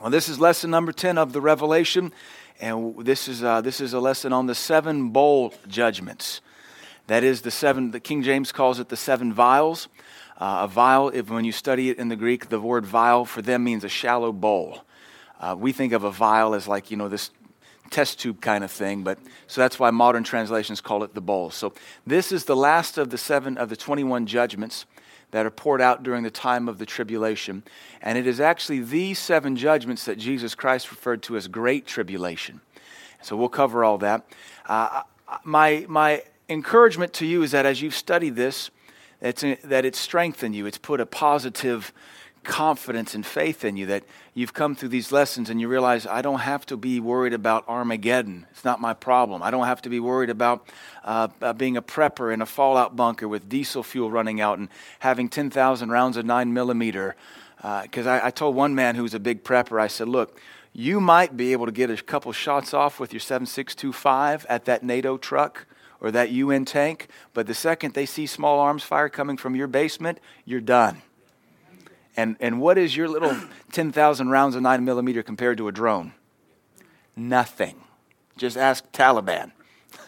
Well, this is lesson number 10 of the Revelation, and this is, uh, this is a lesson on the seven bowl judgments. That is the seven, the King James calls it the seven vials. Uh, a vial, if, when you study it in the Greek, the word vial for them means a shallow bowl. Uh, we think of a vial as like, you know, this test tube kind of thing, but so that's why modern translations call it the bowl. So this is the last of the seven of the 21 judgments that are poured out during the time of the tribulation. And it is actually these seven judgments that Jesus Christ referred to as great tribulation. So we'll cover all that. Uh, my, my encouragement to you is that as you've studied this, it's, that it's strengthened you, it's put a positive confidence and faith in you that you've come through these lessons and you realize I don't have to be worried about Armageddon. It's not my problem. I don't have to be worried about uh, uh, being a prepper in a fallout bunker with diesel fuel running out and having 10,000 rounds of 9 millimeter. Because uh, I, I told one man who's a big prepper, I said, look, you might be able to get a couple shots off with your 7625 at that NATO truck or that UN tank, but the second they see small arms fire coming from your basement, you're done. And, and what is your little 10,000 rounds of 9 millimeter compared to a drone? Nothing. Just ask Taliban.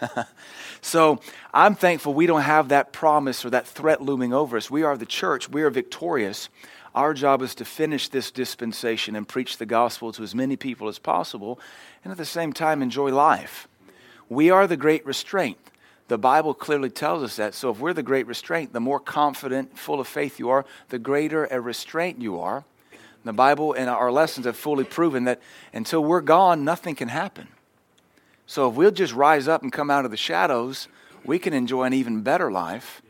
so I'm thankful we don't have that promise or that threat looming over us. We are the church, we are victorious. Our job is to finish this dispensation and preach the gospel to as many people as possible, and at the same time, enjoy life. We are the great restraint. The Bible clearly tells us that. So if we're the great restraint, the more confident, full of faith you are, the greater a restraint you are. The Bible and our lessons have fully proven that until we're gone, nothing can happen. So if we'll just rise up and come out of the shadows, we can enjoy an even better life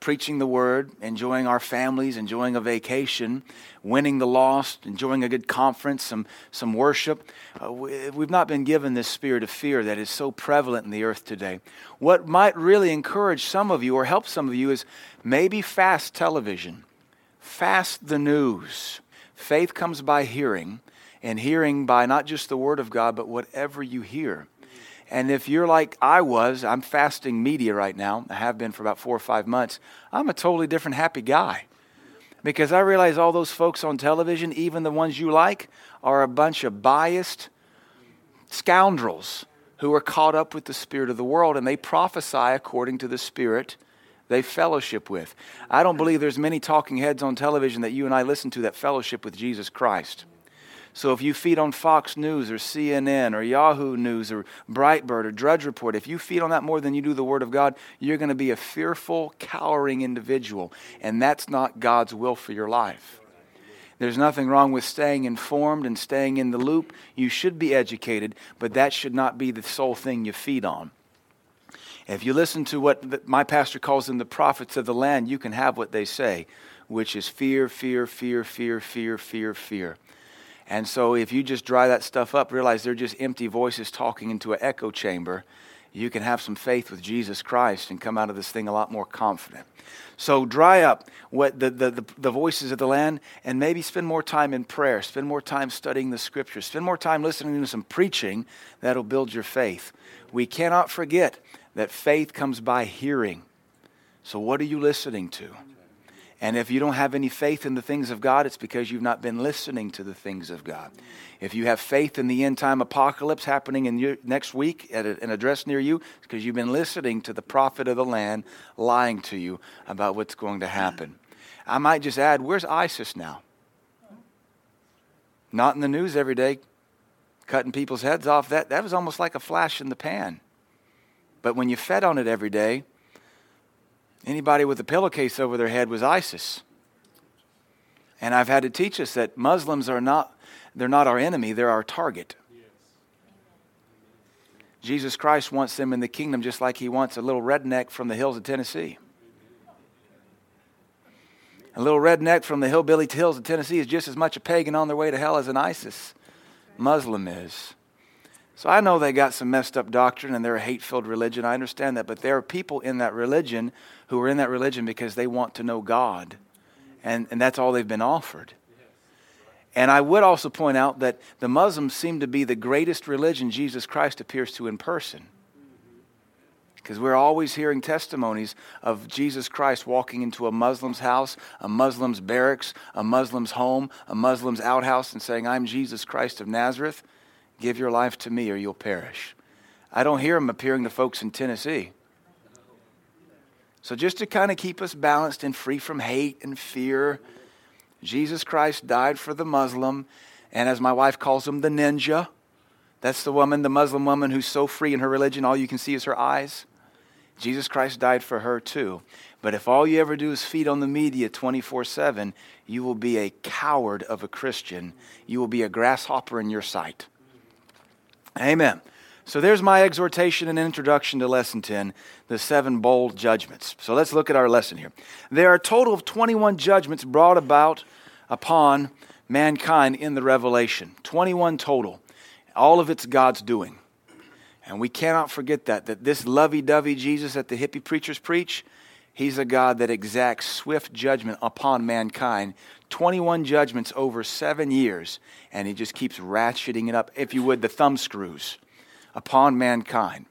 preaching the word, enjoying our families, enjoying a vacation, winning the lost, enjoying a good conference, some, some worship. Uh, we, have not been given this spirit of fear that is so prevalent in the earth today. What might really encourage some of you or help some of you is maybe fast television, fast the news. Faith comes by hearing, and hearing by not just the word of God, but whatever you hear. And if you're like I was, I'm fasting media right now. I have been for about four or five months. I'm a totally different happy guy because I realize all those folks on television, even the ones you like, are a bunch of biased scoundrels who are caught up with the spirit of the world and they prophesy according to the spirit they fellowship with. I don't believe there's many talking heads on television that you and I listen to that fellowship with Jesus Christ. So if you feed on Fox News or CNN or Yahoo News or Breitbart or Drudge Report, if you feed on that more than you do the Word of God, you're going to be a fearful, cowering individual. And that's not God's will for your life. There's nothing wrong with staying informed and staying in the loop. You should be educated, but that should not be the sole thing you feed on. If you listen to what my pastor calls them the prophets of the land, you can have what they say, which is fear, fear, fear, fear, fear, fear, fear. And so if you just dry that stuff up, realize they're just empty voices talking into an echo chamber, you can have some faith with Jesus Christ and come out of this thing a lot more confident. So dry up what the, the, the, the, voices of the land and maybe spend more time in prayer, spend more time studying the scriptures, spend more time listening to some preaching that'll build your faith. We cannot forget that faith comes by hearing. So what are you listening to? And if you don't have any faith in the things of God, it's because you've not been listening to the things of God. If you have faith in the end time apocalypse happening in your, next week at a, an address near you, it's because you've been listening to the prophet of the land lying to you about what's going to happen. I might just add, where's ISIS now? Not in the news every day, cutting people's heads off. That, that was almost like a flash in the pan. But when you fed on it every day, Anybody with a pillowcase over their head was ISIS. And I've had to teach us that Muslims are not, they're not our enemy, they're our target. Jesus Christ wants them in the kingdom just like he wants a little redneck from the hills of Tennessee. A little redneck from the hillbilly hills of Tennessee is just as much a pagan on their way to hell as an ISIS Muslim is. So I know they got some messed up doctrine and they're a hate filled religion. I understand that. But there are people in that religion who are in that religion because they want to know God. And, and that's all they've been offered. And I would also point out that the Muslims seem to be the greatest religion Jesus Christ appears to in person. Because we're always hearing testimonies of Jesus Christ walking into a Muslim's house, a Muslim's barracks, a Muslim's home, a Muslim's outhouse, and saying, I'm Jesus Christ of Nazareth. Give your life to me or you'll perish. I don't hear him appearing to folks in Tennessee. So, just to kind of keep us balanced and free from hate and fear, Jesus Christ died for the Muslim, and as my wife calls him, the ninja. That's the woman, the Muslim woman, who's so free in her religion, all you can see is her eyes. Jesus Christ died for her too. But if all you ever do is feed on the media 24 7, you will be a coward of a Christian. You will be a grasshopper in your sight. Amen. So there's my exhortation and introduction to lesson 10, the seven bowl judgments. So let's look at our lesson here. There are a total of 21 judgments brought about upon mankind in the Revelation. 21 total. All of it's God's doing. And we cannot forget that, that this lovey dovey Jesus that the hippie preachers preach, he's a God that exacts swift judgment upon mankind. 21 judgments over seven years, and he just keeps ratcheting it up, if you would, the thumb screws upon mankind.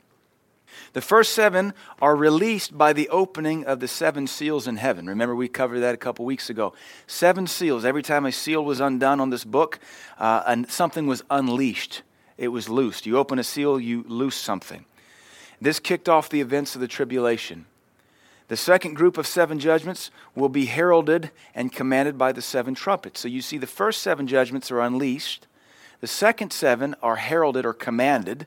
The first seven are released by the opening of the seven seals in heaven. Remember, we covered that a couple weeks ago. Seven seals. Every time a seal was undone on this book, uh, and something was unleashed it was loosed. You open a seal, you loose something. This kicked off the events of the tribulation. The second group of seven judgments will be heralded and commanded by the seven trumpets. So you see, the first seven judgments are unleashed, the second seven are heralded or commanded,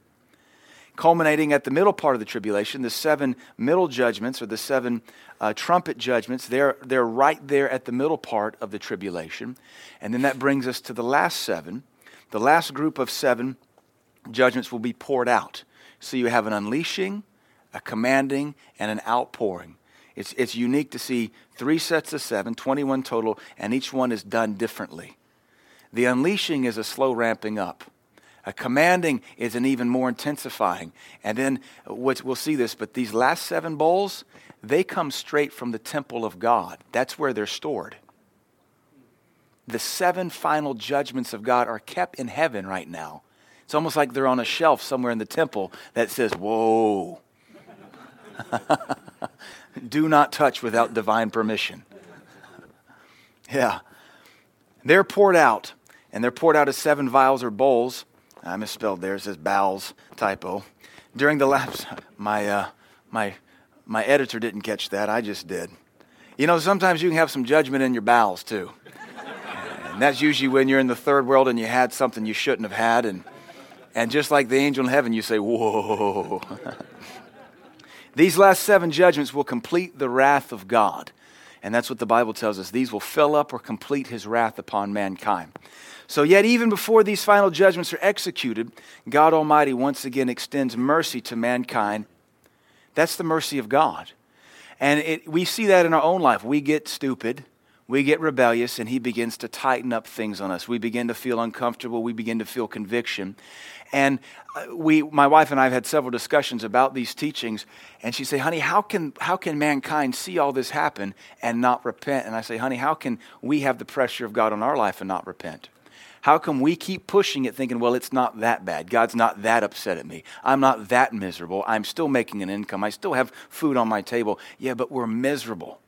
culminating at the middle part of the tribulation. The seven middle judgments, or the seven uh, trumpet judgments, they're, they're right there at the middle part of the tribulation. And then that brings us to the last seven. The last group of seven judgments will be poured out. So you have an unleashing, a commanding, and an outpouring. It's, it's unique to see three sets of seven, 21 total, and each one is done differently. The unleashing is a slow ramping up. A commanding is an even more intensifying. And then uh, we'll see this, but these last seven bowls, they come straight from the temple of God. That's where they're stored. The seven final judgments of God are kept in heaven right now. It's almost like they're on a shelf somewhere in the temple that says, Whoa. Do not touch without divine permission. yeah. They're poured out, and they're poured out as seven vials or bowls. I misspelled there. It says bowels, typo. During the lapse, my, uh, my, my editor didn't catch that. I just did. You know, sometimes you can have some judgment in your bowels, too. And that's usually when you're in the third world and you had something you shouldn't have had, and and just like the angel in heaven, you say, Whoa. These last seven judgments will complete the wrath of God. And that's what the Bible tells us. These will fill up or complete his wrath upon mankind. So, yet, even before these final judgments are executed, God Almighty once again extends mercy to mankind. That's the mercy of God. And it, we see that in our own life. We get stupid we get rebellious and he begins to tighten up things on us. We begin to feel uncomfortable. We begin to feel conviction. And uh, we, my wife and I have had several discussions about these teachings. And she say, honey, how can, how can mankind see all this happen and not repent? And I say, honey, how can we have the pressure of God on our life and not repent? How come we keep pushing it thinking, well, it's not that bad. God's not that upset at me. I'm not that miserable. I'm still making an income. I still have food on my table. Yeah, but we're miserable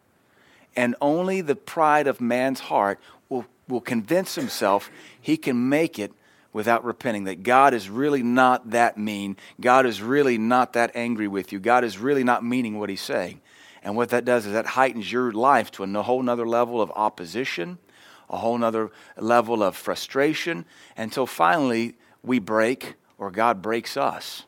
and only the pride of man's heart will, will convince himself he can make it without repenting that God is really not that mean. God is really not that angry with you. God is really not meaning what he's saying. And what that does is that heightens your life to a whole nother level of opposition, a whole nother level of frustration, until finally we break or God breaks us.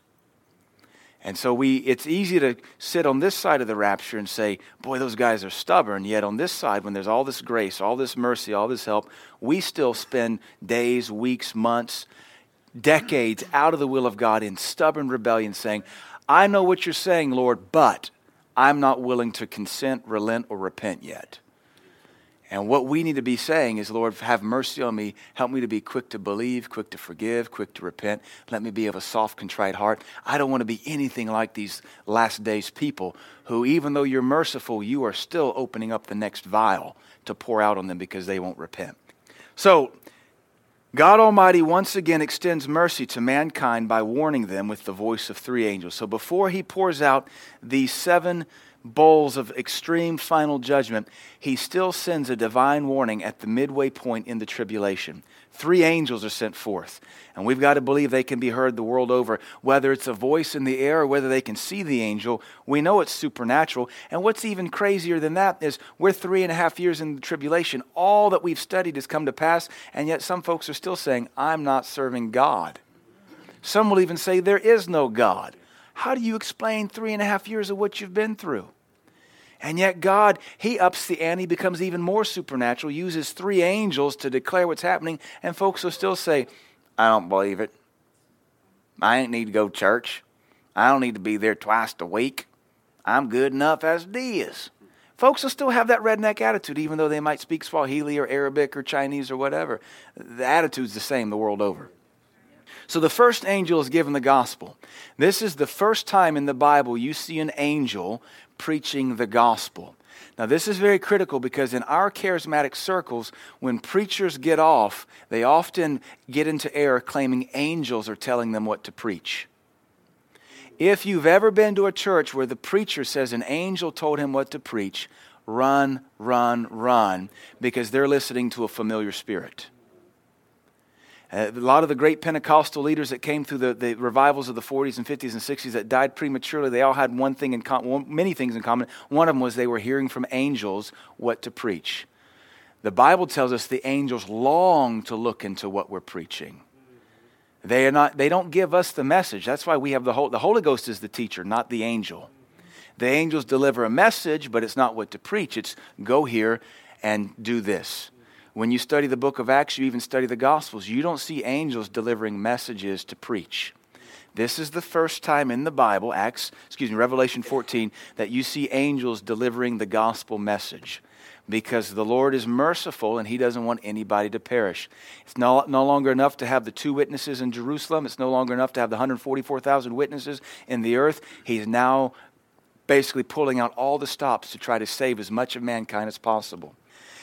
And so we, it's easy to sit on this side of the rapture and say, boy, those guys are stubborn. Yet on this side, when there's all this grace, all this mercy, all this help, we still spend days, weeks, months, decades out of the will of God in stubborn rebellion, saying, I know what you're saying, Lord, but I'm not willing to consent, relent, or repent yet. And what we need to be saying is, Lord, have mercy on me. Help me to be quick to believe, quick to forgive, quick to repent. Let me be of a soft, contrite heart. I don't want to be anything like these last days people who, even though you're merciful, you are still opening up the next vial to pour out on them because they won't repent. So, God Almighty once again extends mercy to mankind by warning them with the voice of three angels. So before he pours out these seven bowls of extreme final judgment, he still sends a divine warning at the midway point in the tribulation. Three angels are sent forth, and we've got to believe they can be heard the world over. Whether it's a voice in the air or whether they can see the angel, we know it's supernatural. And what's even crazier than that is we're three and a half years in the tribulation. All that we've studied has come to pass, and yet some folks are still saying, I'm not serving God. Some will even say, There is no God. How do you explain three and a half years of what you've been through? And yet, God, He ups the ante, becomes even more supernatural, uses three angels to declare what's happening, and folks will still say, I don't believe it. I ain't need to go to church. I don't need to be there twice a week. I'm good enough as it is. Folks will still have that redneck attitude, even though they might speak Swahili or Arabic or Chinese or whatever. The attitude's the same the world over. So the first angel is given the gospel. This is the first time in the Bible you see an angel preaching the gospel. Now, this is very critical because in our charismatic circles, when preachers get off, they often get into error claiming angels are telling them what to preach. If you've ever been to a church where the preacher says an angel told him what to preach, run, run, run, because they're listening to a familiar spirit. Uh, a lot of the great Pentecostal leaders that came through the, the revivals of the 40s and 50s and 60s that died prematurely, they all had one thing in common, many things in common. One of them was they were hearing from angels what to preach. The Bible tells us the angels long to look into what we're preaching. They, are not, they don't give us the message. That's why we have the, Holy, the Holy Ghost is the teacher, not the angel. The angels deliver a message, but it's not what to preach. It's go here and do this. When you study the book of Acts, you even study the Gospels, you don't see angels delivering messages to preach. This is the first time in the Bible, Acts, excuse me, Revelation 14, that you see angels delivering the gospel message. Because the Lord is merciful and He doesn't want anybody to perish. It's no, no longer enough to have the two witnesses in Jerusalem. It's no longer enough to have the 144,000 witnesses in the earth. He's now basically pulling out all the stops to try to save as much of mankind as possible.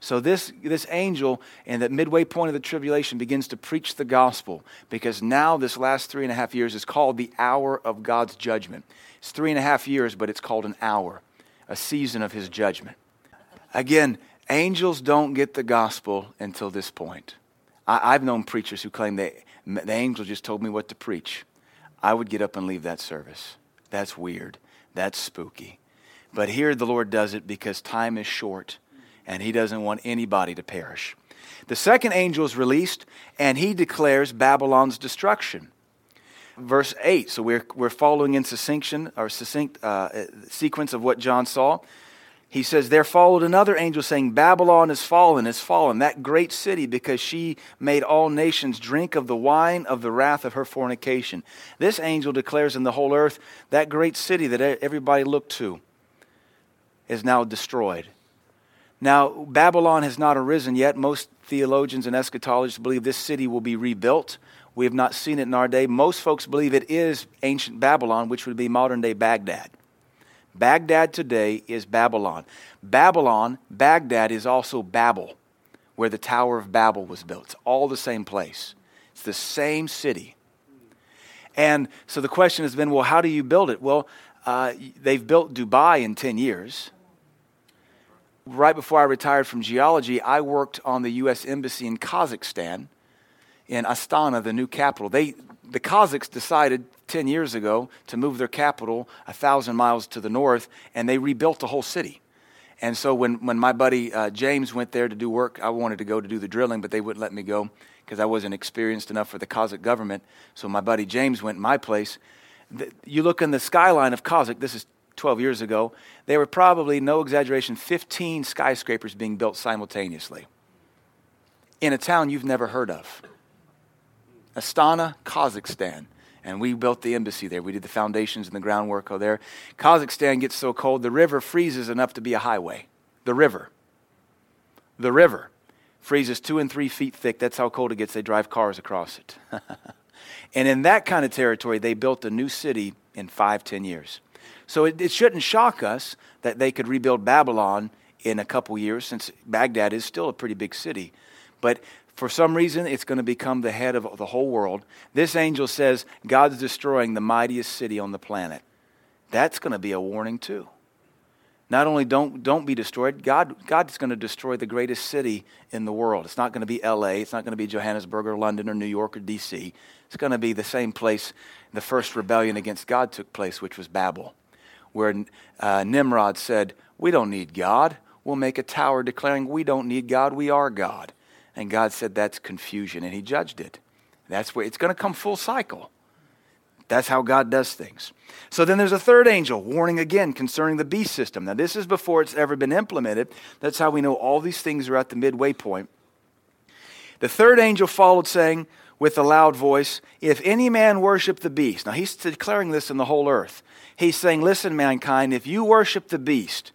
So this, this angel in that midway point of the tribulation begins to preach the gospel because now this last three and a half years is called the hour of God's judgment. It's three and a half years, but it's called an hour, a season of his judgment. Again, angels don't get the gospel until this point. I, have known preachers who claim they, the angel just told me what to preach. I would get up and leave that service. That's weird. That's spooky. But here the Lord does it because time is short and he doesn't want anybody to perish. The second angel is released, and he declares Babylon's destruction. Verse 8, so we're, we're following in succinction, or succinct uh, sequence of what John saw. He says, There followed another angel saying, Babylon is fallen, is fallen, that great city, because she made all nations drink of the wine of the wrath of her fornication. This angel declares in the whole earth that great city that everybody looked to is now destroyed. Now, Babylon has not arisen yet. Most theologians and eschatologists believe this city will be rebuilt. We have not seen it in our day. Most folks believe it is ancient Babylon, which would be modern day Baghdad. Baghdad today is Babylon. Babylon, Baghdad is also Babel, where the Tower of Babel was built. It's all the same place, it's the same city. And so the question has been well, how do you build it? Well, uh, they've built Dubai in 10 years right before I retired from geology, I worked on the U.S. Embassy in Kazakhstan, in Astana, the new capital. They, the Kazakhs decided 10 years ago to move their capital a thousand miles to the north, and they rebuilt the whole city. And so when, when my buddy uh, James went there to do work, I wanted to go to do the drilling, but they wouldn't let me go because I wasn't experienced enough for the Kazakh government. So my buddy James went in my place. The, you look in the skyline of Kazakh, this is 12 years ago, there were probably, no exaggeration, 15 skyscrapers being built simultaneously in a town you've never heard of. Astana, Kazakhstan. And we built the embassy there. We did the foundations and the groundwork there. Kazakhstan gets so cold, the river freezes enough to be a highway. The river. The river freezes two and three feet thick. That's how cold it gets. They drive cars across it. and in that kind of territory, they built a new city in five, ten years. So it, it shouldn't shock us that they could rebuild Babylon in a couple years, since Baghdad is still a pretty big city. But for some reason, it's going to become the head of the whole world. This angel says God's destroying the mightiest city on the planet. That's going to be a warning, too. Not only don't, don't be destroyed, God, God's going to destroy the greatest city in the world. It's not going to be LA, it's not going to be Johannesburg or London or New York or DC. It's going to be the same place the first rebellion against God took place, which was Babel, where uh, Nimrod said, We don't need God. We'll make a tower declaring, We don't need God, we are God. And God said that's confusion, and He judged it. That's where it's going to come full cycle. That's how God does things. So then there's a third angel warning again concerning the beast system. Now, this is before it's ever been implemented. That's how we know all these things are at the midway point. The third angel followed, saying with a loud voice, If any man worship the beast. Now, he's declaring this in the whole earth. He's saying, Listen, mankind, if you worship the beast,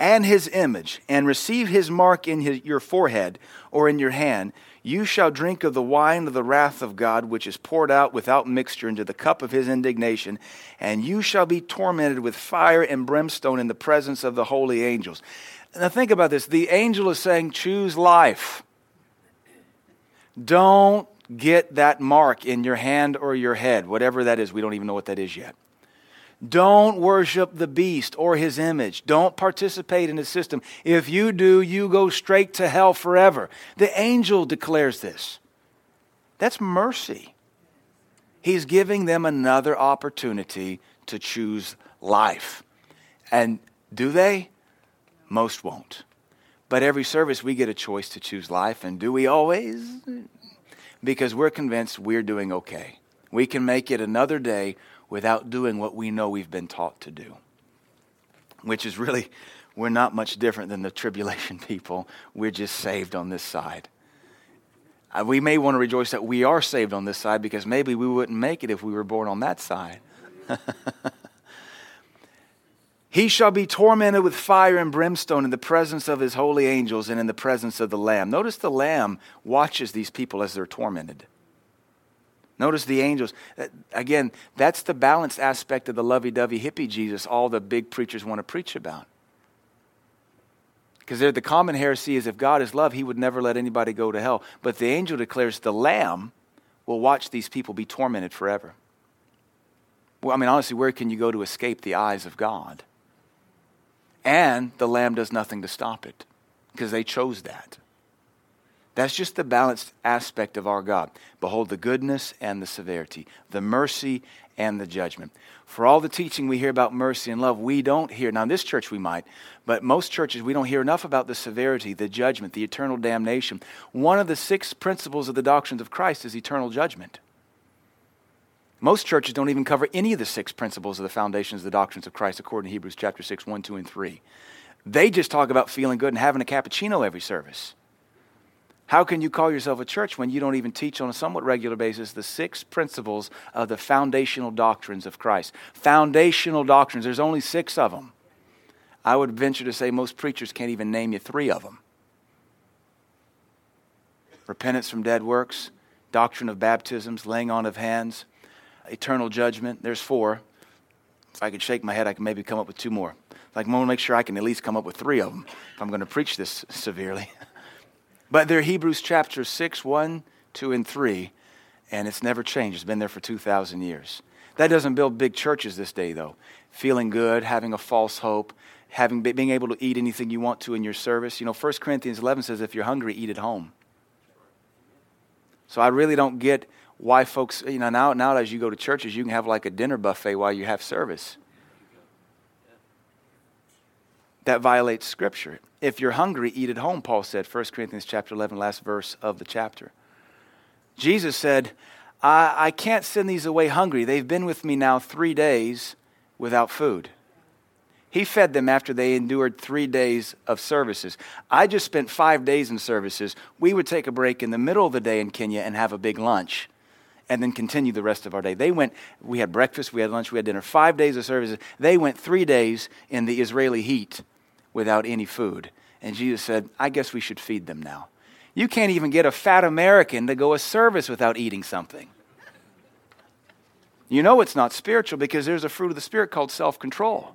and his image, and receive his mark in his, your forehead or in your hand, you shall drink of the wine of the wrath of God, which is poured out without mixture into the cup of his indignation, and you shall be tormented with fire and brimstone in the presence of the holy angels. Now, think about this. The angel is saying, choose life. Don't get that mark in your hand or your head, whatever that is. We don't even know what that is yet. Don't worship the beast or his image. Don't participate in his system. If you do, you go straight to hell forever. The angel declares this. That's mercy. He's giving them another opportunity to choose life. And do they? Most won't. But every service, we get a choice to choose life. And do we always? Because we're convinced we're doing okay. We can make it another day without doing what we know we've been taught to do. Which is really, we're not much different than the tribulation people. We're just saved on this side. Uh, we may want to rejoice that we are saved on this side because maybe we wouldn't make it if we were born on that side. he shall be tormented with fire and brimstone in the presence of his holy angels and in the presence of the Lamb. Notice the Lamb watches these people as they're tormented. Notice the angels. Uh, again, that's the balanced aspect of the lovey dovey hippie Jesus all the big preachers want to preach about. Because the common heresy is if God is love, he would never let anybody go to hell. But the angel declares the Lamb will watch these people be tormented forever. Well, I mean, honestly, where can you go to escape the eyes of God? And the Lamb does nothing to stop it because they chose that. That's just the balanced aspect of our God. Behold the goodness and the severity, the mercy and the judgment. For all the teaching we hear about mercy and love, we don't hear, now in this church we might, but most churches we don't hear enough about the severity, the judgment, the eternal damnation. One of the six principles of the doctrines of Christ is eternal judgment. Most churches don't even cover any of the six principles of the foundations of the doctrines of Christ according to Hebrews chapter 6, 1, 2, and 3. They just talk about feeling good and having a cappuccino every service. How can you call yourself a church when you don't even teach on a somewhat regular basis the six principles of the foundational doctrines of Christ? Foundational doctrines, there's only six of them. I would venture to say most preachers can't even name you three of them repentance from dead works, doctrine of baptisms, laying on of hands, eternal judgment. There's four. If I could shake my head, I could maybe come up with two more. Like, I want to make sure I can at least come up with three of them if I'm going to preach this severely. But they're Hebrews chapter 6, 1, 2, and 3, and it's never changed. It's been there for 2,000 years. That doesn't build big churches this day, though. Feeling good, having a false hope, having, being able to eat anything you want to in your service. You know, 1 Corinthians 11 says, if you're hungry, eat at home. So I really don't get why folks, you know, now, nowadays you go to churches, you can have like a dinner buffet while you have service. That violates Scripture. If you're hungry, eat at home, Paul said, 1 Corinthians chapter 11, last verse of the chapter. Jesus said, I, I can't send these away hungry. They've been with me now three days without food. He fed them after they endured three days of services. I just spent five days in services. We would take a break in the middle of the day in Kenya and have a big lunch. and then continue the rest of our day. They went, we had breakfast, we had lunch, we had dinner, five days of services. They went three days in the Israeli heat without any food. And Jesus said, I guess we should feed them now. You can't even get a fat American to go a service without eating something. You know it's not spiritual because there's a fruit of the Spirit called self control.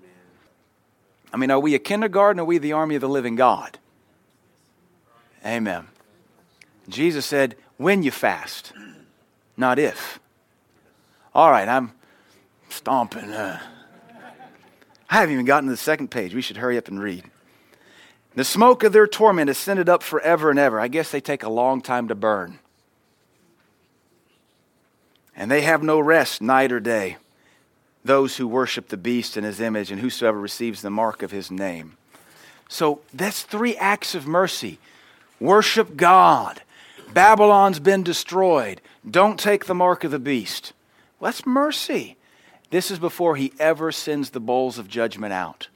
I mean, are we a kindergarten or are we the army of the living God? Amen. Jesus said, when you fast, not if. All right, I'm stomping. Uh, I haven't even gotten to the second page. We should hurry up and read. The smoke of their torment ascended up forever and ever. I guess they take a long time to burn. And they have no rest night or day, those who worship the beast in his image and whosoever receives the mark of his name. So that's three acts of mercy. Worship God. Babylon's been destroyed. Don't take the mark of the beast. Well, that's mercy. This is before he ever sends the bowls of judgment out.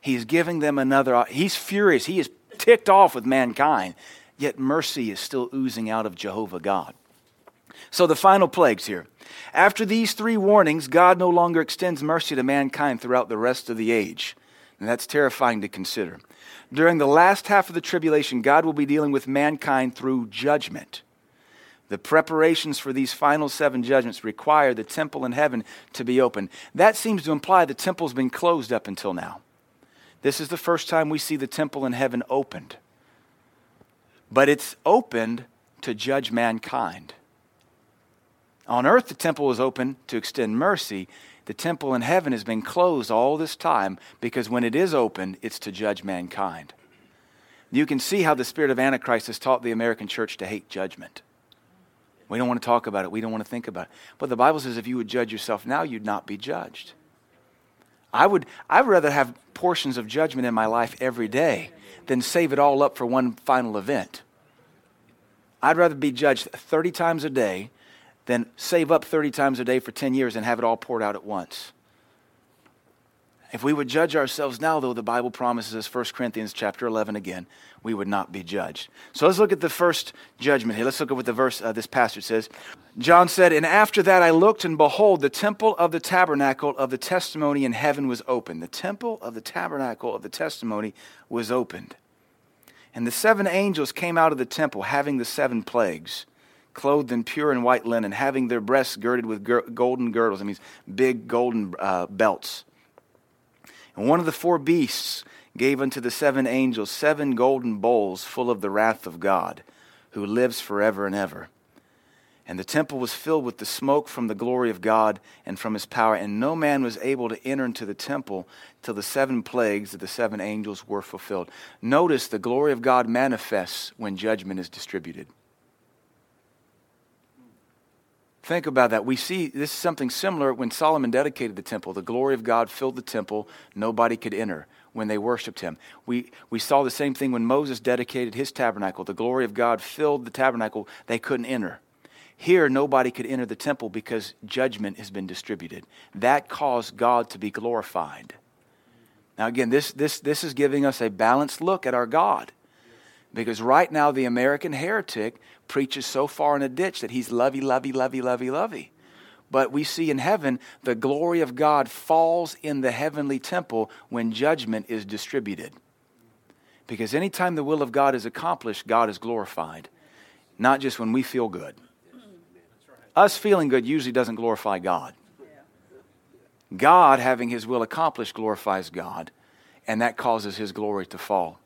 He's giving them another. He's furious. He is ticked off with mankind. Yet mercy is still oozing out of Jehovah God. So the final plagues here. After these three warnings, God no longer extends mercy to mankind throughout the rest of the age. And that's terrifying to consider. During the last half of the tribulation, God will be dealing with mankind through judgment. The preparations for these final seven judgments require the temple in heaven to be open. That seems to imply the temple's been closed up until now. This is the first time we see the temple in heaven opened. But it's opened to judge mankind. On earth, the temple is open to extend mercy. The temple in heaven has been closed all this time because when it is opened, it's to judge mankind. You can see how the spirit of Antichrist has taught the American church to hate judgment. We don't want to talk about it. We don't want to think about it. But the Bible says if you would judge yourself now, you'd not be judged. I would I'd rather have portions of judgment in my life every day than save it all up for one final event. I'd rather be judged 30 times a day than save up 30 times a day for 10 years and have it all poured out at once. If we would judge ourselves now, though, the Bible promises us 1 Corinthians chapter 11 again, we would not be judged. So let's look at the first judgment here. Let's look at what the verse, uh, this passage says. John said, And after that I looked, and behold, the temple of the tabernacle of the testimony in heaven was opened. The temple of the tabernacle of the testimony was opened. And the seven angels came out of the temple, having the seven plagues, clothed in pure and white linen, having their breasts girded with golden girdles. That means big golden uh, belts. And one of the four beasts gave unto the seven angels seven golden bowls full of the wrath of God, who lives forever and ever. And the temple was filled with the smoke from the glory of God and from his power, and no man was able to enter into the temple till the seven plagues of the seven angels were fulfilled. Notice the glory of God manifests when judgment is distributed. Think about that. We see this is something similar when Solomon dedicated the temple. The glory of God filled the temple, nobody could enter when they worshiped him. We, we saw the same thing when Moses dedicated his tabernacle. The glory of God filled the tabernacle, they couldn't enter. Here, nobody could enter the temple because judgment has been distributed. That caused God to be glorified. Now, again, this, this, this is giving us a balanced look at our God. Because right now, the American heretic preaches so far in a ditch that he's lovey, lovey, lovey, lovey, lovey. But we see in heaven the glory of God falls in the heavenly temple when judgment is distributed. Because anytime the will of God is accomplished, God is glorified, not just when we feel good. Us feeling good usually doesn't glorify God. God, having his will accomplished, glorifies God, and that causes his glory to fall.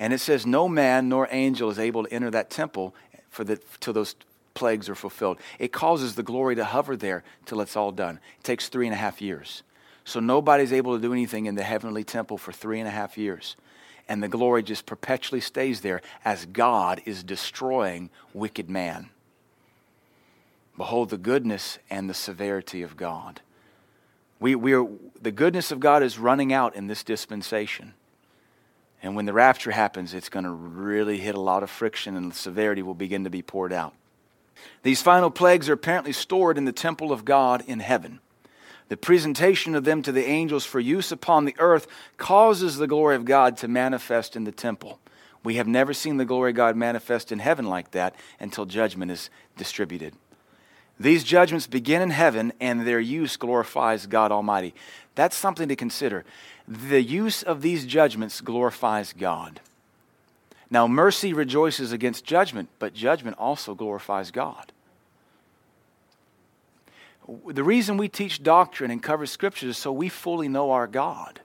And it says, No man nor angel is able to enter that temple for the, till those plagues are fulfilled. It causes the glory to hover there till it's all done. It takes three and a half years. So nobody's able to do anything in the heavenly temple for three and a half years. And the glory just perpetually stays there as God is destroying wicked man. Behold the goodness and the severity of God. We, we are, the goodness of God is running out in this dispensation. And when the rapture happens, it's going to really hit a lot of friction and severity will begin to be poured out. These final plagues are apparently stored in the temple of God in heaven. The presentation of them to the angels for use upon the earth causes the glory of God to manifest in the temple. We have never seen the glory of God manifest in heaven like that until judgment is distributed. These judgments begin in heaven, and their use glorifies God Almighty. That's something to consider. The use of these judgments glorifies God. Now, mercy rejoices against judgment, but judgment also glorifies God. The reason we teach doctrine and cover scriptures is so we fully know our God.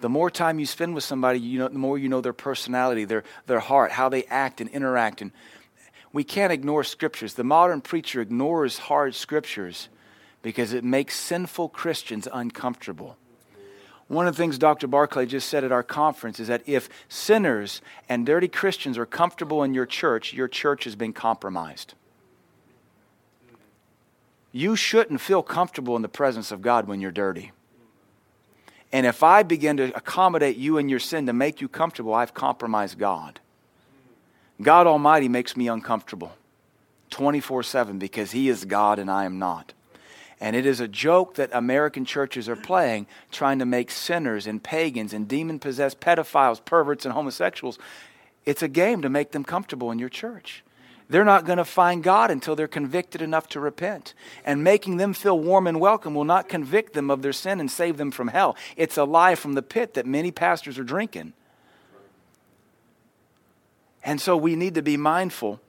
the more time you spend with somebody, you know, the more you know their personality, their, their heart, how they act and interact. And we can't ignore scriptures. The modern preacher ignores hard scriptures because it makes sinful Christians uncomfortable. One of the things Dr. Barclay just said at our conference is that if sinners and dirty Christians are comfortable in your church, your church has been compromised. You shouldn't feel comfortable in the presence of God when you're dirty. And if I begin to accommodate you in your sin to make you comfortable, I've compromised God. God Almighty makes me uncomfortable 24 7 because He is God and I am not. And it is a joke that American churches are playing, trying to make sinners and pagans and demon possessed pedophiles, perverts, and homosexuals. It's a game to make them comfortable in your church. They're not going to find God until they're convicted enough to repent. And making them feel warm and welcome will not convict them of their sin and save them from hell. It's a lie from the pit that many pastors are drinking. And so we need to be mindful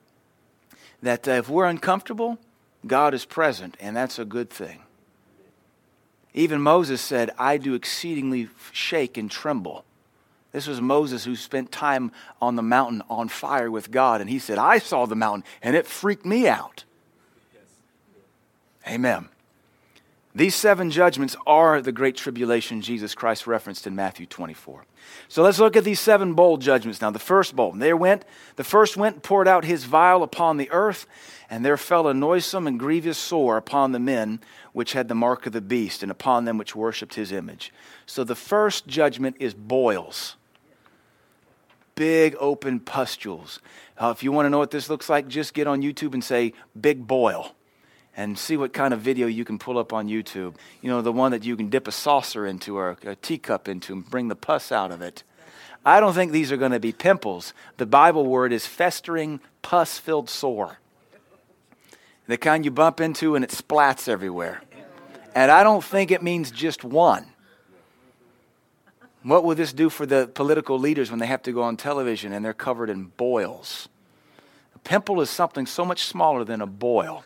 that uh, if we're uncomfortable, God is present, and that's a good thing. Even Moses said, I do exceedingly shake and tremble. This was Moses who spent time on the mountain on fire with God, and he said, I saw the mountain, and it freaked me out. Amen. These seven judgments are the great tribulation Jesus Christ referenced in Matthew 24. So let's look at these seven bowl judgments now. The first bowl, there went, the first went and poured out his vial upon the earth, and there fell a noisome and grievous sore upon the men which had the mark of the beast, and upon them which worshipped his image. So the first judgment is boils. Big open pustules. Uh, if you want to know what this looks like, just get on YouTube and say big boil and see what kind of video you can pull up on YouTube. You know, the one that you can dip a saucer into or a teacup into and bring the pus out of it. I don't think these are going to be pimples. The Bible word is festering, pus filled sore the kind you bump into and it splats everywhere. And I don't think it means just one. What will this do for the political leaders when they have to go on television and they're covered in boils? A pimple is something so much smaller than a boil.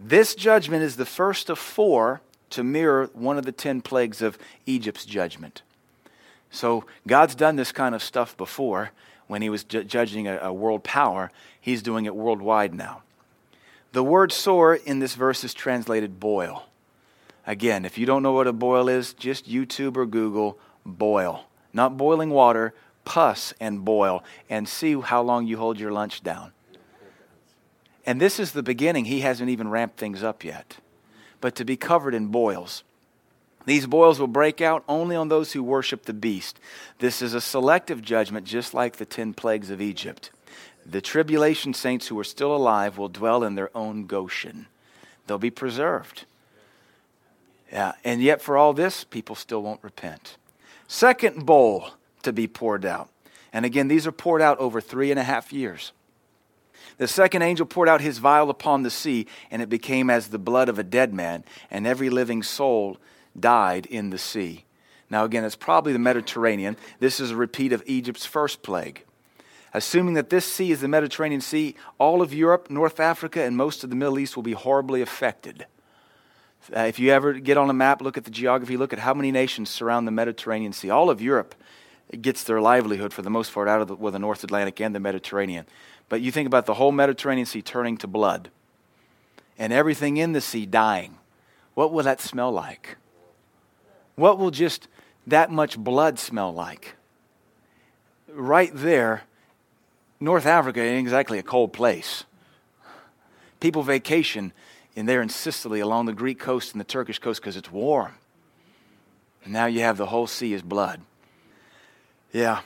This judgment is the first of four to mirror one of the ten plagues of Egypt's judgment. So God's done this kind of stuff before when he was ju- judging a, a world power. He's doing it worldwide now. The word sore in this verse is translated boil. Again, if you don't know what a boil is, just YouTube or Google boil. Not boiling water, pus and boil, and see how long you hold your lunch down. And this is the beginning. He hasn't even ramped things up yet. But to be covered in boils. These boils will break out only on those who worship the beast. This is a selective judgment, just like the ten plagues of Egypt. The tribulation saints who are still alive will dwell in their own Goshen. They'll be preserved. Yeah, and yet for all this, people still won't repent. Second bowl to be poured out. And again, these are poured out over three and a half years. The second angel poured out his vial upon the sea, and it became as the blood of a dead man, and every living soul died in the sea. Now, again, it's probably the Mediterranean. This is a repeat of Egypt's first plague. Assuming that this sea is the Mediterranean Sea, all of Europe, North Africa, and most of the Middle East will be horribly affected. Uh, if you ever get on a map, look at the geography, look at how many nations surround the Mediterranean Sea. All of Europe gets their livelihood, for the most part, out of the, well, the North Atlantic and the Mediterranean. But you think about the whole Mediterranean Sea turning to blood and everything in the sea dying. What will that smell like? What will just that much blood smell like? Right there North Africa ain't exactly a cold place. People vacation in there in Sicily along the Greek coast and the Turkish coast because it's warm. And now you have the whole sea is blood. Yeah.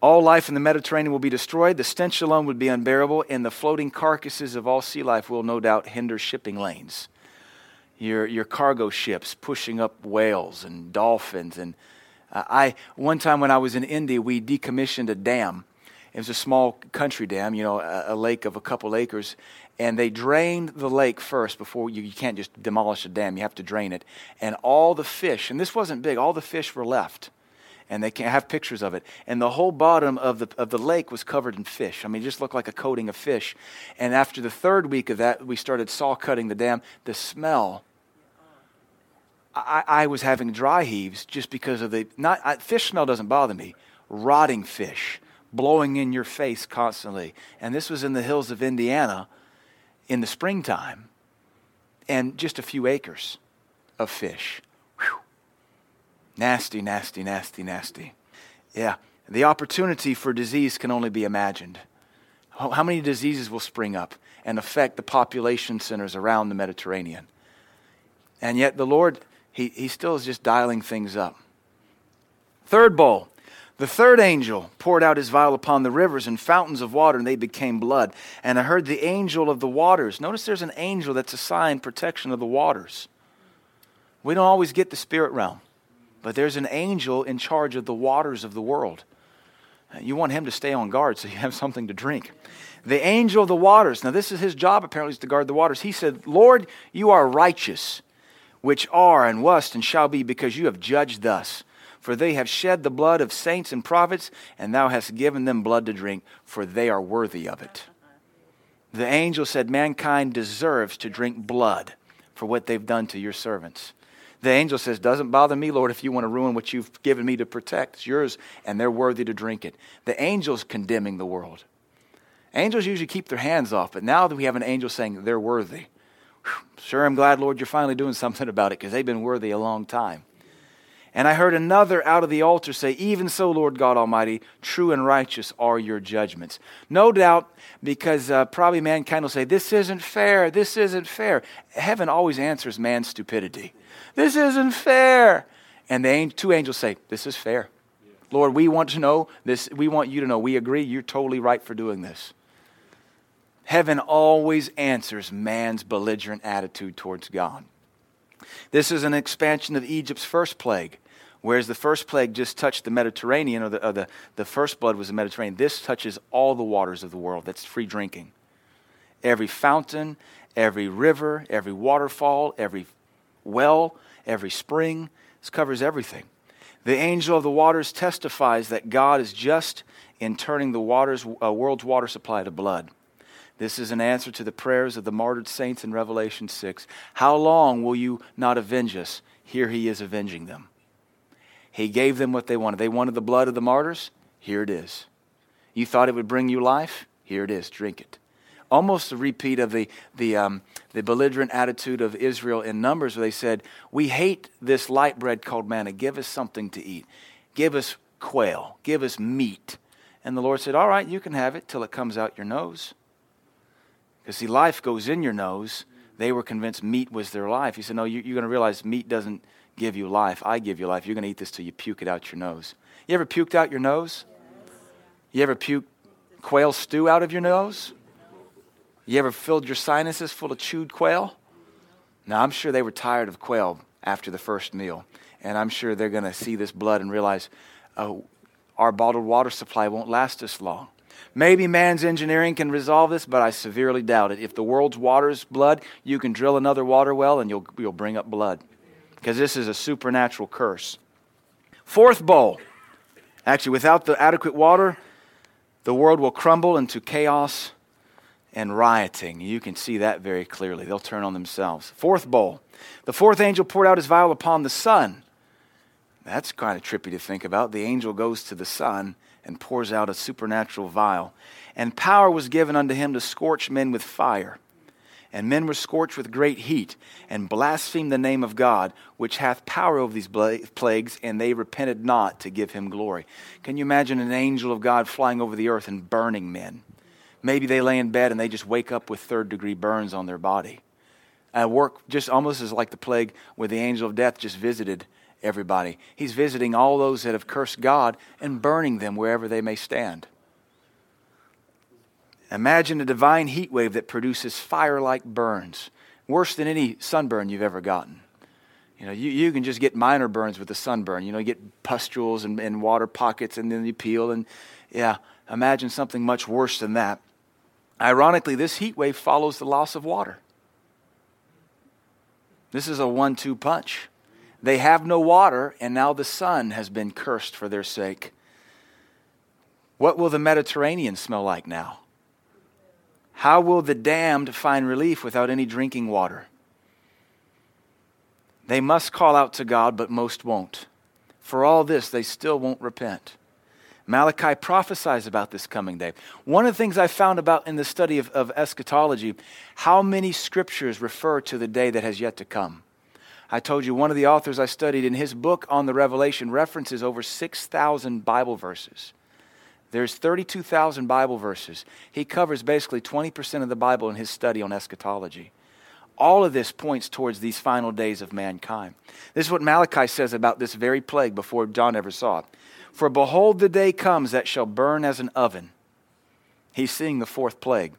All life in the Mediterranean will be destroyed. The stench alone would be unbearable, and the floating carcasses of all sea life will no doubt hinder shipping lanes. Your, your cargo ships pushing up whales and dolphins. And uh, I, one time when I was in India, we decommissioned a dam It was a small country dam, you know, a, a lake of a couple acres. And they drained the lake first before you, you can't just demolish a dam, you have to drain it. And all the fish, and this wasn't big, all the fish were left and they can have pictures of it. And the whole bottom of the, of the lake was covered in fish. I mean, it just looked like a coating of fish. And after the third week of that, we started saw cutting the dam. The smell, I, I was having dry heaves just because of the, not, I, fish smell doesn't bother me, rotting fish blowing in your face constantly. And this was in the hills of Indiana in the springtime and just a few acres of fish. Nasty, nasty, nasty, nasty. Yeah, the opportunity for disease can only be imagined. How many diseases will spring up and affect the population centers around the Mediterranean? And yet the Lord, He, he still is just dialing things up. Third bowl. The third angel poured out his vial upon the rivers and fountains of water, and they became blood. And I heard the angel of the waters. Notice there's an angel that's assigned protection of the waters. We don't always get the spirit realm. But there's an angel in charge of the waters of the world. You want him to stay on guard so you have something to drink. The angel of the waters. Now, this is his job, apparently, is to guard the waters. He said, Lord, you are righteous, which are and was and shall be, because you have judged thus. For they have shed the blood of saints and prophets, and thou hast given them blood to drink, for they are worthy of it. The angel said, Mankind deserves to drink blood for what they've done to your servants. The angel says, Doesn't bother me, Lord, if you want to ruin what you've given me to protect. It's yours, and they're worthy to drink it. The angel's condemning the world. Angels usually keep their hands off, but now that we have an angel saying they're worthy, sure, I'm glad, Lord, you're finally doing something about it because they've been worthy a long time. And I heard another out of the altar say, Even so, Lord God Almighty, true and righteous are your judgments. No doubt, because uh, probably mankind will say, This isn't fair, this isn't fair. Heaven always answers man's stupidity. This isn't fair. And the two angels say, This is fair. Lord, we want to know this. We want you to know. We agree. You're totally right for doing this. Heaven always answers man's belligerent attitude towards God. This is an expansion of Egypt's first plague. Whereas the first plague just touched the Mediterranean, or the, or the, the first blood was the Mediterranean, this touches all the waters of the world. That's free drinking. Every fountain, every river, every waterfall, every well, every spring. This covers everything. The angel of the waters testifies that God is just in turning the waters, uh, world's water supply to blood. This is an answer to the prayers of the martyred saints in Revelation 6. How long will you not avenge us? Here he is avenging them. He gave them what they wanted. They wanted the blood of the martyrs. Here it is. You thought it would bring you life? Here it is. Drink it almost a repeat of the, the, um, the belligerent attitude of Israel in Numbers, where they said, We hate this light bread called manna. Give us something to eat. Give us quail. Give us meat. And the Lord said, All right, you can have it till it comes out your nose. Because see, life goes in your nose. They were convinced meat was their life. He said, No, you, you're going to realize meat doesn't give you life. I give you life. You're going to eat this till you puke it out your nose. You ever puked out your nose? You ever puked quail stew out of your nose? You ever filled your sinuses full of chewed quail? Now, I'm sure they were tired of quail after the first meal. And I'm sure they're going to see this blood and realize oh, our bottled water supply won't last us long. Maybe man's engineering can resolve this, but I severely doubt it. If the world's water is blood, you can drill another water well and you'll, you'll bring up blood. Because this is a supernatural curse. Fourth bowl. Actually, without the adequate water, the world will crumble into chaos and rioting. You can see that very clearly. They'll turn on themselves. Fourth bowl. The fourth angel poured out his vial upon the sun. That's kind of trippy to think about. The angel goes to the sun and pours out a supernatural vial. And power was given unto him to scorch men with fire. And men were scorched with great heat, and blasphemed the name of God, which hath power over these plagues, and they repented not to give him glory. Can you imagine an angel of God flying over the earth and burning men? Maybe they lay in bed and they just wake up with third degree burns on their body. And work just almost as like the plague where the angel of death just visited everybody. He's visiting all those that have cursed God and burning them wherever they may stand. Imagine a divine heat wave that produces fire like burns, worse than any sunburn you've ever gotten. You know, you, you can just get minor burns with a sunburn. You know, you get pustules and, and water pockets and then you peel and, yeah. Imagine something much worse than that. Ironically, this heat wave follows the loss of water. This is a one two punch. They have no water, and now the sun has been cursed for their sake. What will the Mediterranean smell like now? How will the damned find relief without any drinking water? They must call out to God, but most won't. For all this, they still won't repent. Malachi prophesies about this coming day. One of the things I found about in the study of, of, eschatology, how many scriptures refer to the day that has yet to come. I told you one of the authors I studied in his book on the Revelation references over 6,000 Bible verses. There's 32,000 Bible verses. He covers basically 20% of the Bible in his study on eschatology. All of this points towards these final days of mankind. This is what Malachi says about this very plague before John ever saw it. For behold, the day comes that shall burn as an oven. He's seeing the fourth plague.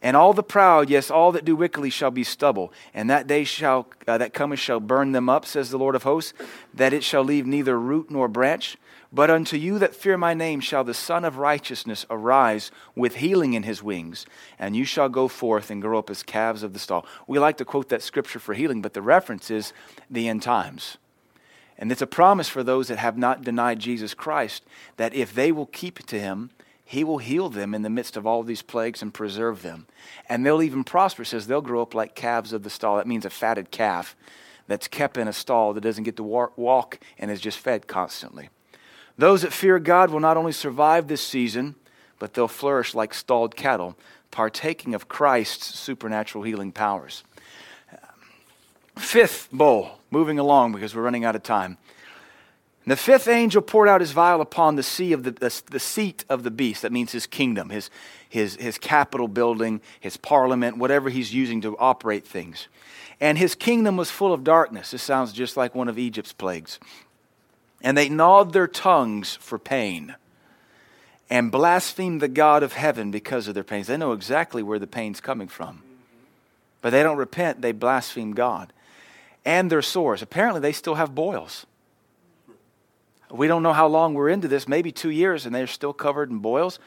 And all the proud, yes, all that do wickedly shall be stubble. And that day shall, uh, that cometh shall burn them up, says the Lord of hosts, that it shall leave neither root nor branch. But unto you that fear my name shall the Sun of Righteousness arise with healing in his wings, and you shall go forth and grow up as calves of the stall. We like to quote that scripture for healing, but the reference is the end times. And it's a promise for those that have not denied Jesus Christ that if they will keep to him, he will heal them in the midst of all these plagues and preserve them. And they'll even prosper, says they'll grow up like calves of the stall. That means a fatted calf that's kept in a stall that doesn't get to walk and is just fed constantly. Those that fear God will not only survive this season, but they'll flourish like stalled cattle, partaking of Christ's supernatural healing powers. Fifth bowl, moving along because we're running out of time. the fifth angel poured out his vial upon the sea of the, the, the, seat of the beast. That means his kingdom, his, his, his capital building, his parliament, whatever he's using to operate things. And his kingdom was full of darkness. This sounds just like one of Egypt's plagues. And they gnawed their tongues for pain and blasphemed the God of heaven because of their pains. They know exactly where the pain's coming from. But they don't repent, they blaspheme God and their sores. Apparently, they still have boils. We don't know how long we're into this, maybe two years, and they're still covered in boils.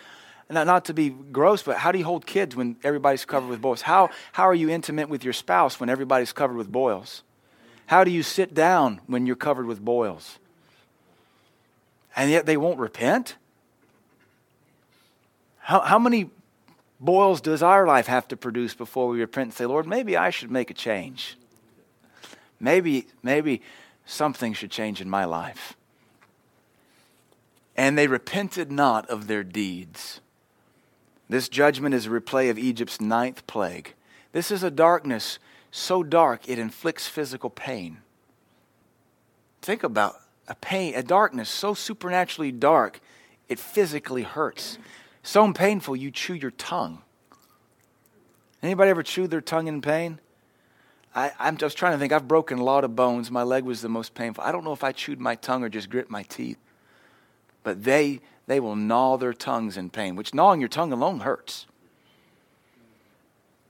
Not, not to be gross, but how do you hold kids when everybody's covered with boils? How, how are you intimate with your spouse when everybody's covered with boils? How do you sit down when you're covered with boils? And yet they won't repent? How, how many boils does our life have to produce before we repent and say, Lord, maybe I should make a change? Maybe, maybe something should change in my life. And they repented not of their deeds. This judgment is a replay of Egypt's ninth plague. This is a darkness so dark it inflicts physical pain. Think about a pain, a darkness so supernaturally dark it physically hurts. So painful you chew your tongue. Anybody ever chew their tongue in pain? I, I'm just trying to think. I've broken a lot of bones. My leg was the most painful. I don't know if I chewed my tongue or just grit my teeth. But they, they will gnaw their tongues in pain, which gnawing your tongue alone hurts.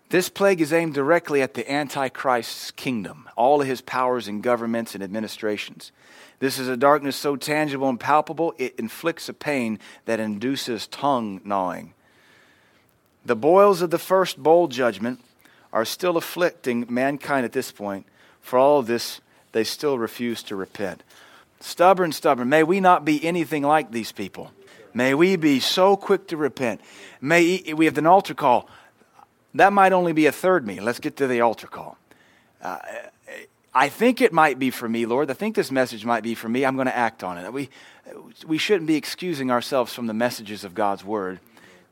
This plague is aimed directly at the Antichrist's kingdom, all of his powers and governments and administrations. This is a darkness so tangible and palpable, it inflicts a pain that induces tongue gnawing. The boils of the first bowl judgment are still afflicting mankind at this point. For all of this, they still refuse to repent. Stubborn, stubborn. May we not be anything like these people. May we be so quick to repent. May we have an altar call. That might only be a third me. Let's get to the altar call. Uh, I think it might be for me, Lord. I think this message might be for me. I'm going to act on it. We, we shouldn't be excusing ourselves from the messages of God's word.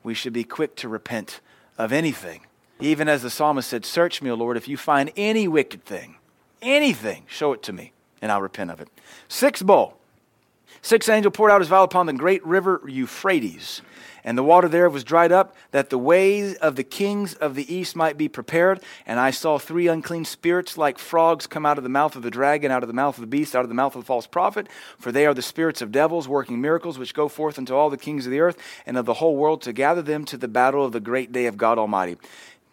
We should be quick to repent of anything. Even as the psalmist said, Search me, O Lord, if you find any wicked thing, anything, show it to me, and I'll repent of it. Sixth bowl. Sixth angel poured out his vial upon the great river Euphrates and the water there was dried up, that the ways of the kings of the east might be prepared. And I saw three unclean spirits like frogs come out of the mouth of the dragon, out of the mouth of the beast, out of the mouth of the false prophet. For they are the spirits of devils, working miracles, which go forth unto all the kings of the earth and of the whole world to gather them to the battle of the great day of God Almighty.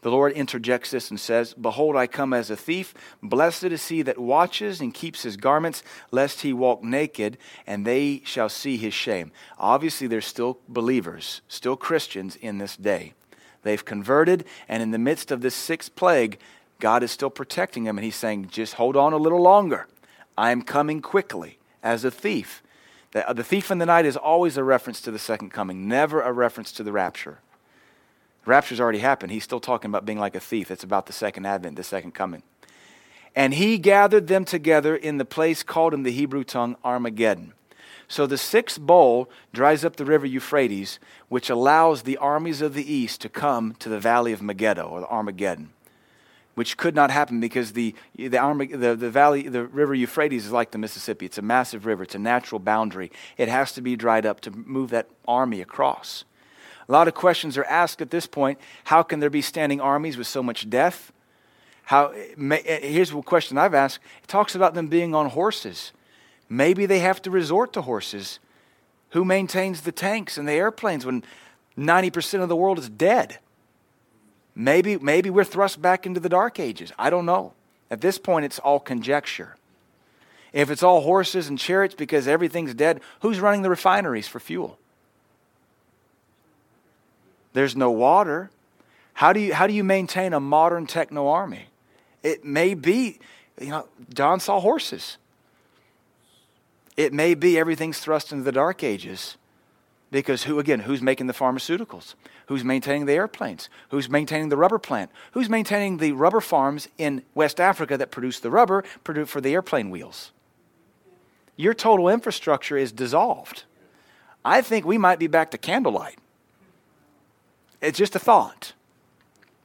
The Lord interjects this and says, Behold, I come as a thief. Blessed is he that watches and keeps his garments, lest he walk naked, and they shall see his shame. Obviously, there's still believers, still Christians in this day. They've converted, and in the midst of this sixth plague, God is still protecting them, and he's saying, Just hold on a little longer. I am coming quickly as a thief. The, the thief in the night is always a reference to the second coming, never a reference to the rapture. Rapture's already happened. He's still talking about being like a thief. It's about the second advent, the second coming. And he gathered them together in the place called in the Hebrew tongue Armageddon. So the sixth bowl dries up the river Euphrates, which allows the armies of the east to come to the valley of Megiddo or the Armageddon, which could not happen because the, the, the, the valley, the river Euphrates is like the Mississippi. It's a massive river, it's a natural boundary. It has to be dried up to move that army across. A lot of questions are asked at this point. How can there be standing armies with so much death? How, eh, here's a question I've asked. It talks about them being on horses. Maybe they have to resort to horses. Who maintains the tanks and the airplanes when 90% of the world is dead? Maybe, maybe we're thrust back into the dark ages. I don't know. At this point, it's all conjecture. If it's all horses and chariots because everything's dead, who's running the refineries for fuel? There's no water. How do you, how do you maintain a modern techno army? It may be, you know, John saw horses. It may be everything's thrust into the dark ages because who, again, who's making the pharmaceuticals? Who's maintaining the airplanes? Who's maintaining the rubber plant? Who's maintaining the rubber farms in West Africa that produce the rubber for the airplane wheels? Your total infrastructure is dissolved. I think we might be back to candlelight. It's just a thought.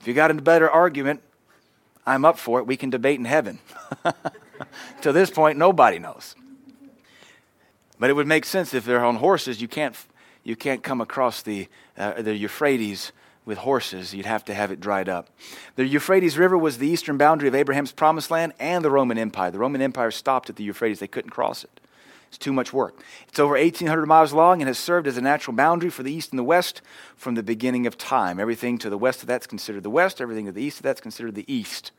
If you got a better argument, I'm up for it. We can debate in heaven. to this point, nobody knows. But it would make sense if they're on horses. You can't, you can't come across the, uh, the Euphrates with horses. You'd have to have it dried up. The Euphrates River was the eastern boundary of Abraham's promised land and the Roman Empire. The Roman Empire stopped at the Euphrates, they couldn't cross it. It's too much work. It's over 1,800 miles long and has served as a natural boundary for the east and the west from the beginning of time. Everything to the west of that's considered the west, everything to the east of that's considered the east.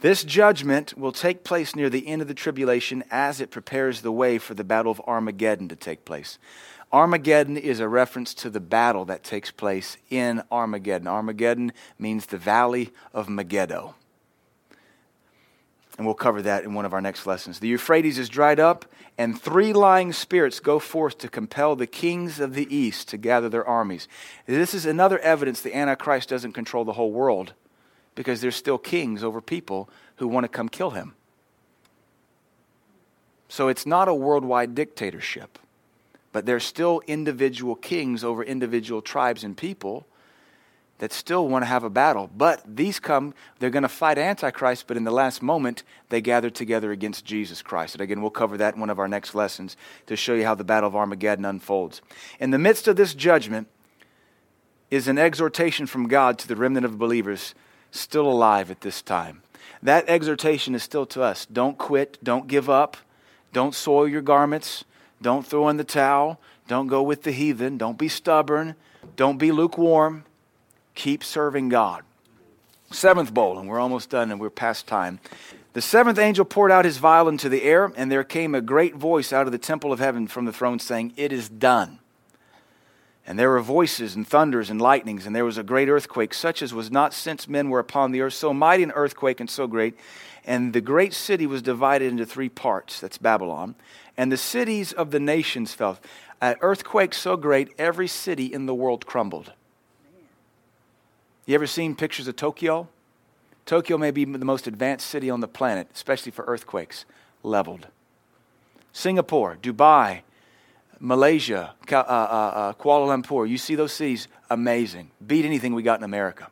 This judgment will take place near the end of the tribulation as it prepares the way for the battle of Armageddon to take place. Armageddon is a reference to the battle that takes place in Armageddon. Armageddon means the valley of Megiddo. And we'll cover that in one of our next lessons. The Euphrates is dried up, and three lying spirits go forth to compel the kings of the east to gather their armies. This is another evidence the Antichrist doesn't control the whole world because there's still kings over people who want to come kill him. So it's not a worldwide dictatorship, but there's still individual kings over individual tribes and people that still want to have a battle. But these come, they're going to fight Antichrist, but in the last moment, they gather together against Jesus Christ. And again, we'll cover that in one of our next lessons to show you how the Battle of Armageddon unfolds. In the midst of this judgment is an exhortation from God to the remnant of believers still alive at this time. That exhortation is still to us. Don't quit, don't give up, don't soil your garments, don't throw in the towel, don't go with the heathen, don't be stubborn, don't be lukewarm Keep serving God. Seventh bowl, and we're almost done and we're past time. The seventh angel poured out his vial into the air, and there came a great voice out of the temple of heaven from the throne saying, It is done. And there were voices and thunders and lightnings, and there was a great earthquake, such as was not since men were upon the earth, so mighty an earthquake and so great. And the great city was divided into three parts. That's Babylon. And the cities of the nations fell. An earthquake so great, every city in the world crumbled. You ever seen pictures of Tokyo? Tokyo may be the most advanced city on the planet, especially for earthquakes, leveled. Singapore, Dubai, Malaysia, uh, uh, uh, Kuala Lumpur, you see those cities, amazing. Beat anything we got in America.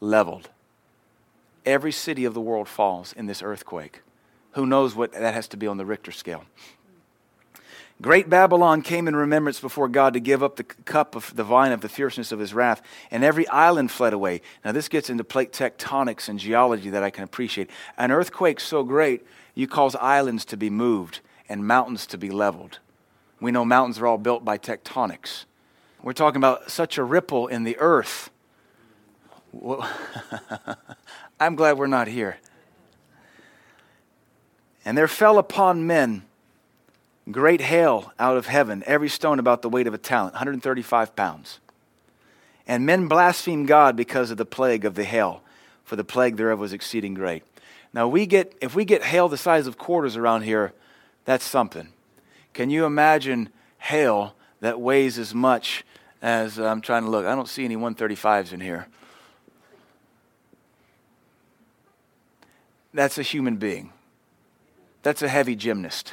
Leveled. Every city of the world falls in this earthquake. Who knows what that has to be on the Richter scale? Great Babylon came in remembrance before God to give up the cup of the vine of the fierceness of his wrath, and every island fled away. Now, this gets into plate tectonics and geology that I can appreciate. An earthquake so great, you cause islands to be moved and mountains to be leveled. We know mountains are all built by tectonics. We're talking about such a ripple in the earth. I'm glad we're not here. And there fell upon men great hail out of heaven, every stone about the weight of a talent, 135 pounds. And men blasphemed God because of the plague of the hail, for the plague thereof was exceeding great. Now we get if we get hail the size of quarters around here, that's something. Can you imagine hail that weighs as much as uh, I'm trying to look? I don't see any 135s in here. That's a human being. That's a heavy gymnast.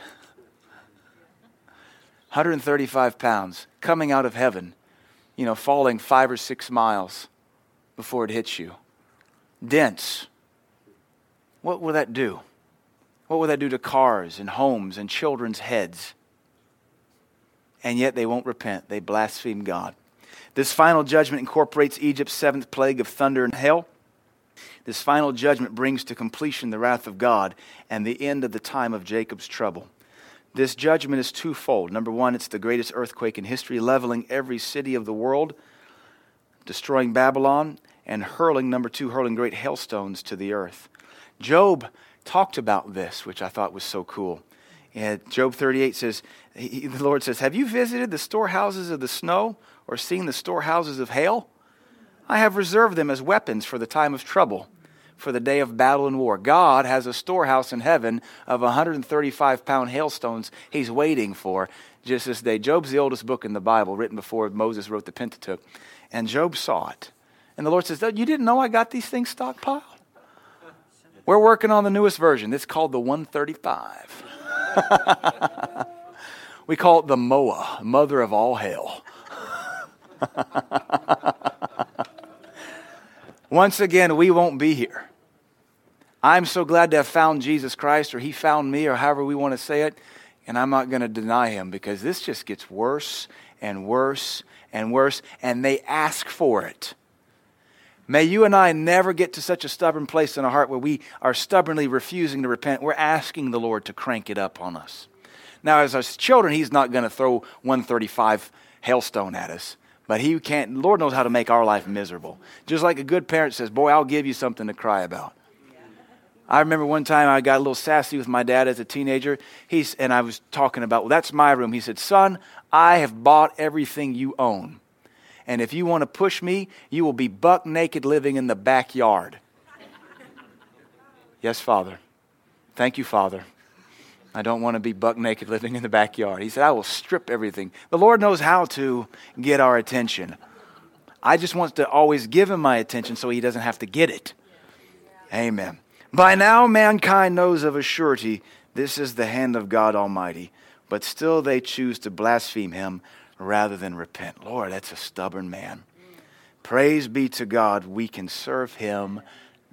135 pounds coming out of heaven, you know, falling five or six miles before it hits you. Dense. What will that do? What will that do to cars and homes and children's heads? And yet they won't repent. They blaspheme God. This final judgment incorporates Egypt's seventh plague of thunder and hail. This final judgment brings to completion the wrath of God and the end of the time of Jacob's trouble. This judgment is twofold. Number one, it's the greatest earthquake in history, leveling every city of the world, destroying Babylon, and hurling, number two, hurling great hailstones to the earth. Job talked about this, which I thought was so cool. And Job 38 says, he, The Lord says, Have you visited the storehouses of the snow or seen the storehouses of hail? I have reserved them as weapons for the time of trouble for the day of battle and war. God has a storehouse in heaven of 135 pound hailstones he's waiting for just this day. Job's the oldest book in the Bible, written before Moses wrote the Pentateuch. And Job saw it. And the Lord says, You didn't know I got these things stockpiled? We're working on the newest version. It's called the 135. we call it the Moa, mother of all hail. Once again, we won't be here. I'm so glad to have found Jesus Christ, or He found me, or however we want to say it, and I'm not going to deny Him because this just gets worse and worse and worse, and they ask for it. May you and I never get to such a stubborn place in our heart where we are stubbornly refusing to repent. We're asking the Lord to crank it up on us. Now, as our children, He's not going to throw 135 hailstone at us. But he can't, Lord knows how to make our life miserable. Just like a good parent says, Boy, I'll give you something to cry about. I remember one time I got a little sassy with my dad as a teenager. He's, and I was talking about, well, that's my room. He said, Son, I have bought everything you own. And if you want to push me, you will be buck naked living in the backyard. yes, Father. Thank you, Father. I don't want to be buck naked living in the backyard. He said, I will strip everything. The Lord knows how to get our attention. I just want to always give him my attention so he doesn't have to get it. Amen. By now, mankind knows of a surety this is the hand of God Almighty, but still they choose to blaspheme him rather than repent. Lord, that's a stubborn man. Praise be to God, we can serve him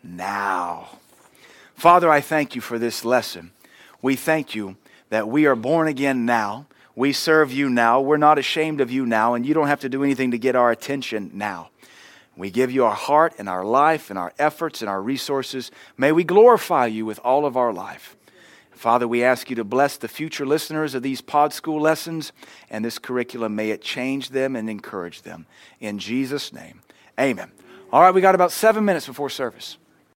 now. Father, I thank you for this lesson we thank you that we are born again now. We serve you now. We're not ashamed of you now, and you don't have to do anything to get our attention now. We give you our heart and our life and our efforts and our resources. May we glorify you with all of our life. Father, we ask you to bless the future listeners of these pod school lessons and this curriculum. May it change them and encourage them. In Jesus' name, amen. All right, we got about seven minutes before service.